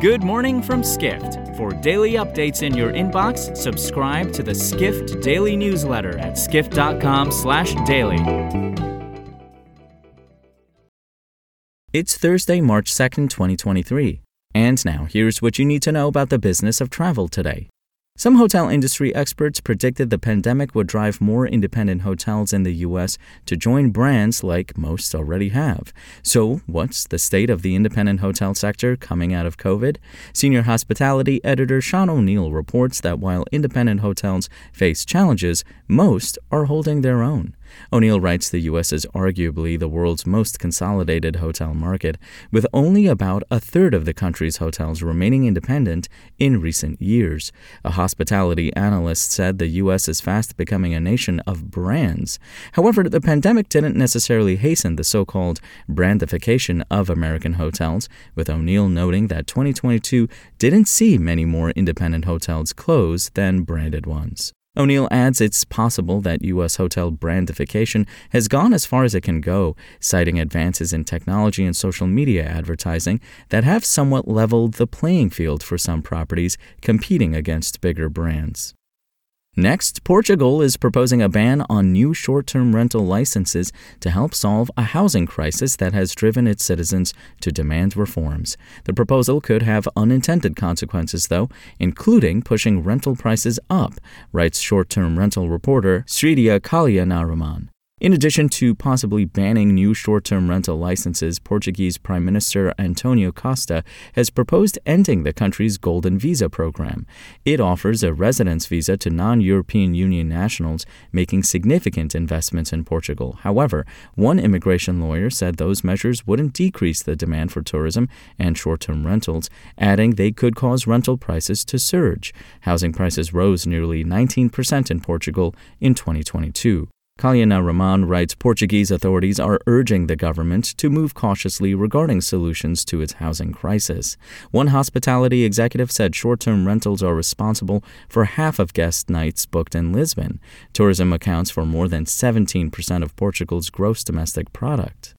Good morning from Skift. For daily updates in your inbox, subscribe to the Skift Daily newsletter at skift.com/daily. It's Thursday, March 2nd, 2023. And now, here's what you need to know about the business of travel today. Some hotel industry experts predicted the pandemic would drive more independent hotels in the U.S. to join brands like most already have. So, what's the state of the independent hotel sector coming out of COVID? Senior hospitality editor Sean O'Neill reports that while independent hotels face challenges, most are holding their own. O'Neill writes the U.S. is arguably the world's most consolidated hotel market, with only about a third of the country's hotels remaining independent in recent years. A hospitality analyst said the U.S. is fast becoming a nation of brands. However, the pandemic didn't necessarily hasten the so called brandification of American hotels, with O'Neill noting that 2022 didn't see many more independent hotels close than branded ones. O'Neill adds it's possible that U.S. hotel brandification has gone as far as it can go, citing advances in technology and social media advertising that have somewhat leveled the playing field for some properties competing against bigger brands. Next, Portugal is proposing a ban on new short term rental licenses to help solve a housing crisis that has driven its citizens to demand reforms. The proposal could have unintended consequences, though, including pushing rental prices up, writes short term rental reporter Srividya Kalyanaraman. In addition to possibly banning new short term rental licenses, Portuguese Prime Minister Antonio Costa has proposed ending the country's Golden Visa program. It offers a residence visa to non European Union nationals making significant investments in Portugal. However, one immigration lawyer said those measures wouldn't decrease the demand for tourism and short term rentals, adding they could cause rental prices to surge. Housing prices rose nearly 19% in Portugal in 2022. Kalyanaraman writes Portuguese authorities are urging the government to move cautiously regarding solutions to its housing crisis. One hospitality executive said short term rentals are responsible for half of guest nights booked in Lisbon. Tourism accounts for more than 17% of Portugal's gross domestic product.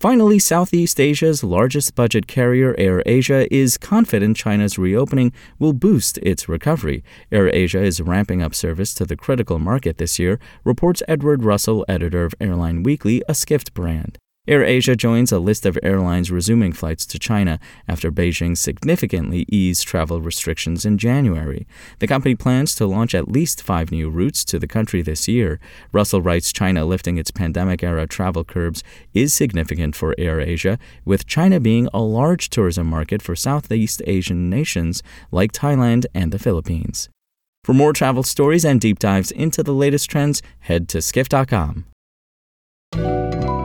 Finally, Southeast Asia's largest budget carrier, AirAsia, is confident China's reopening will boost its recovery. AirAsia is ramping up service to the critical market this year, reports Edward Russell, editor of Airline Weekly, a Skift brand. AirAsia joins a list of airlines resuming flights to China after Beijing significantly eased travel restrictions in January. The company plans to launch at least five new routes to the country this year. Russell writes China lifting its pandemic era travel curbs is significant for AirAsia, with China being a large tourism market for Southeast Asian nations like Thailand and the Philippines. For more travel stories and deep dives into the latest trends, head to skift.com.